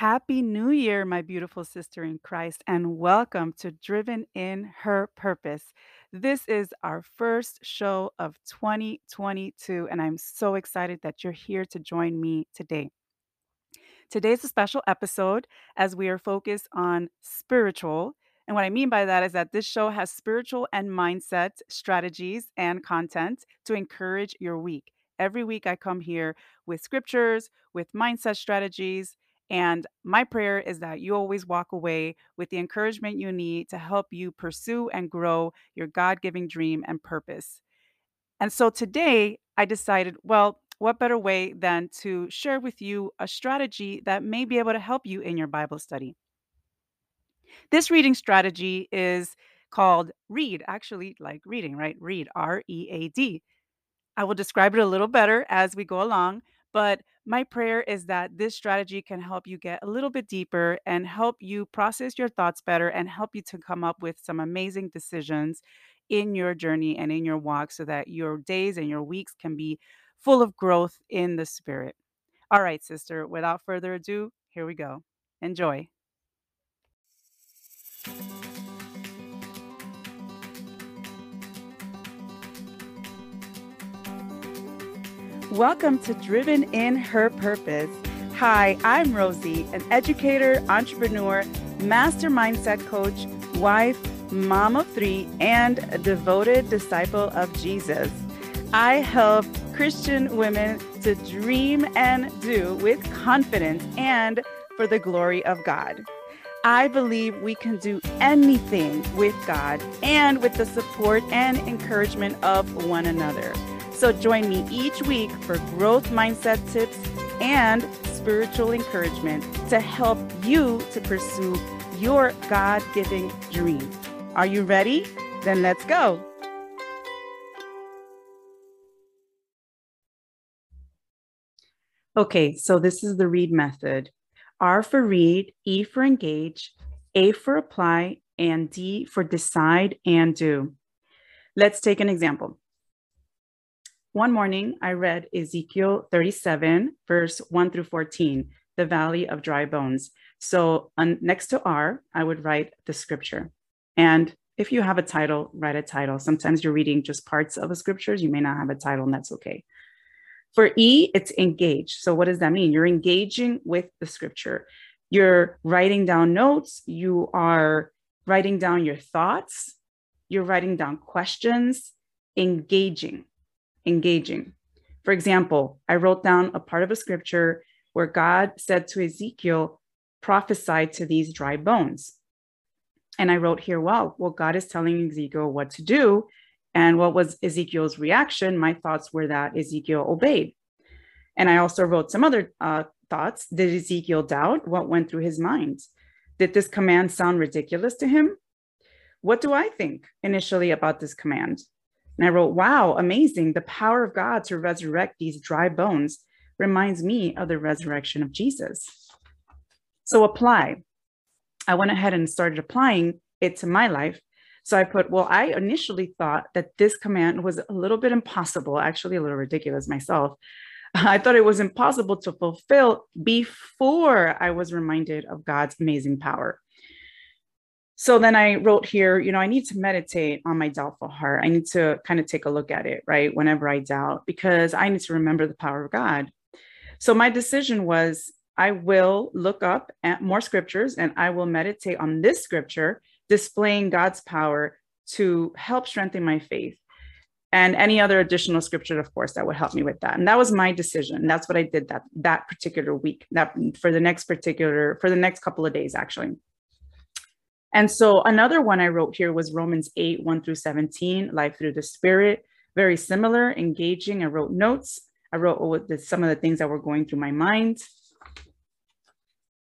Happy New Year, my beautiful sister in Christ, and welcome to Driven in Her Purpose. This is our first show of 2022, and I'm so excited that you're here to join me today. Today's a special episode as we are focused on spiritual. And what I mean by that is that this show has spiritual and mindset strategies and content to encourage your week. Every week, I come here with scriptures, with mindset strategies, and my prayer is that you always walk away with the encouragement you need to help you pursue and grow your God giving dream and purpose. And so today I decided, well, what better way than to share with you a strategy that may be able to help you in your Bible study? This reading strategy is called read, actually, like reading, right? Read, R E A D. I will describe it a little better as we go along, but my prayer is that this strategy can help you get a little bit deeper and help you process your thoughts better and help you to come up with some amazing decisions in your journey and in your walk so that your days and your weeks can be full of growth in the spirit. All right, sister, without further ado, here we go. Enjoy. Welcome to Driven in Her Purpose. Hi, I'm Rosie, an educator, entrepreneur, master mindset coach, wife, mom of three, and a devoted disciple of Jesus. I help Christian women to dream and do with confidence and for the glory of God. I believe we can do anything with God and with the support and encouragement of one another. So join me each week for growth mindset tips and spiritual encouragement to help you to pursue your God giving dream. Are you ready? Then let's go. Okay, so this is the read method. R for read, E for engage, A for apply, and D for decide and do. Let's take an example. One morning, I read Ezekiel 37, verse 1 through 14, the valley of dry bones. So next to R, I would write the scripture. And if you have a title, write a title. Sometimes you're reading just parts of the scriptures. You may not have a title, and that's okay. For E, it's engage. So what does that mean? You're engaging with the scripture. You're writing down notes. You are writing down your thoughts. You're writing down questions, engaging engaging. For example, I wrote down a part of a scripture where God said to Ezekiel, prophesy to these dry bones. And I wrote here, well, well, God is telling Ezekiel what to do. And what was Ezekiel's reaction? My thoughts were that Ezekiel obeyed. And I also wrote some other uh, thoughts. Did Ezekiel doubt what went through his mind? Did this command sound ridiculous to him? What do I think initially about this command? And I wrote, wow, amazing. The power of God to resurrect these dry bones reminds me of the resurrection of Jesus. So apply. I went ahead and started applying it to my life. So I put, well, I initially thought that this command was a little bit impossible, actually a little ridiculous myself. I thought it was impossible to fulfill before I was reminded of God's amazing power. So then I wrote here, you know, I need to meditate on my doubtful heart. I need to kind of take a look at it, right? Whenever I doubt, because I need to remember the power of God. So my decision was I will look up at more scriptures and I will meditate on this scripture displaying God's power to help strengthen my faith. And any other additional scripture, of course, that would help me with that. And that was my decision. That's what I did that that particular week, that for the next particular, for the next couple of days, actually. And so another one I wrote here was Romans 8, 1 through 17, life through the spirit. Very similar, engaging. I wrote notes. I wrote some of the things that were going through my mind.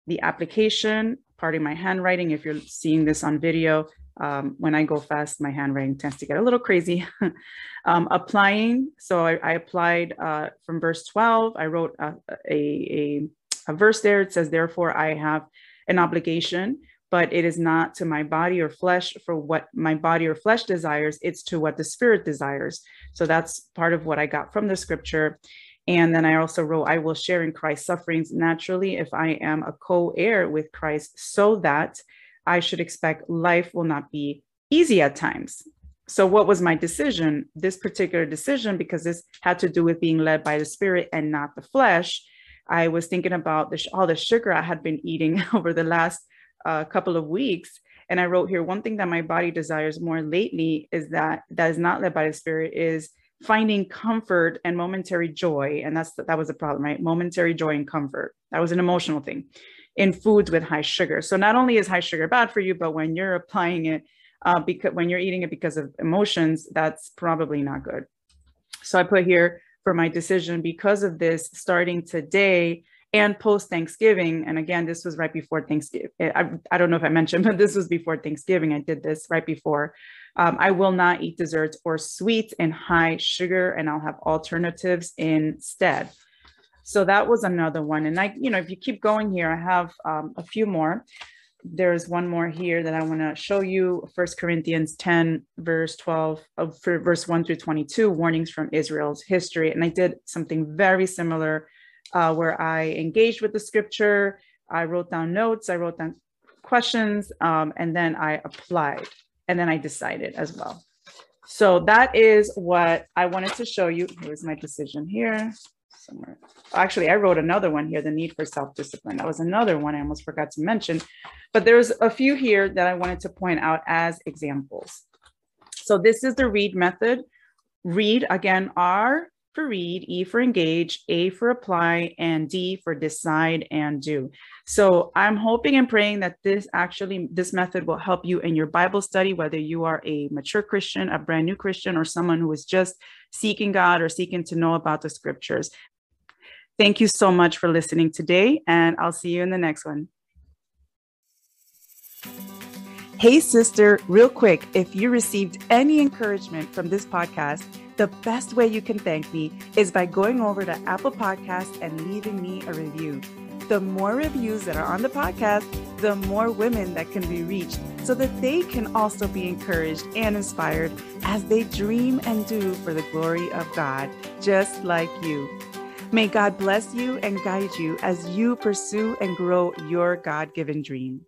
The application, part of my handwriting. If you're seeing this on video, um, when I go fast, my handwriting tends to get a little crazy. um, applying, so I, I applied uh, from verse 12. I wrote a, a, a, a verse there. It says, Therefore, I have an obligation but it is not to my body or flesh for what my body or flesh desires, it's to what the spirit desires. So that's part of what I got from the scripture. And then I also wrote, I will share in Christ's sufferings naturally if I am a co heir with Christ, so that I should expect life will not be easy at times. So, what was my decision? This particular decision, because this had to do with being led by the Spirit and not the flesh, I was thinking about the, all the sugar I had been eating over the last uh, couple of weeks. And I wrote here one thing that my body desires more lately is that that is not led by the Spirit is finding comfort and momentary joy. And that's that was a problem right? Momentary joy and comfort. That was an emotional thing in foods with high sugar. So not only is high sugar bad for you but when you're applying it uh, because when you're eating it because of emotions that's probably not good. So i put here for my decision because of this starting today and post Thanksgiving. And again, this was right before Thanksgiving. I, I don't know if I mentioned, but this was before Thanksgiving. I did this right before. Um, I will not eat desserts or sweets and high sugar, and I'll have alternatives instead. So that was another one. And I, you know, if you keep going here, I have um, a few more. There's one more here that I want to show you. First Corinthians 10, verse 12, uh, verse 1 through 22, warnings from Israel's history. And I did something very similar uh, where I engaged with the scripture. I wrote down notes, I wrote down questions, um, and then I applied, and then I decided as well. So that is what I wanted to show you. Here's my decision here somewhere. Actually, I wrote another one here, the need for self-discipline. That was another one I almost forgot to mention, but there's a few here that I wanted to point out as examples. So this is the read method. Read again, R for read, E for engage, A for apply, and D for decide and do. So I'm hoping and praying that this actually, this method will help you in your Bible study, whether you are a mature Christian, a brand new Christian, or someone who is just seeking God or seeking to know about the scriptures. Thank you so much for listening today, and I'll see you in the next one. Hey, sister, real quick, if you received any encouragement from this podcast, the best way you can thank me is by going over to Apple Podcasts and leaving me a review. The more reviews that are on the podcast, the more women that can be reached so that they can also be encouraged and inspired as they dream and do for the glory of God, just like you. May God bless you and guide you as you pursue and grow your God given dream.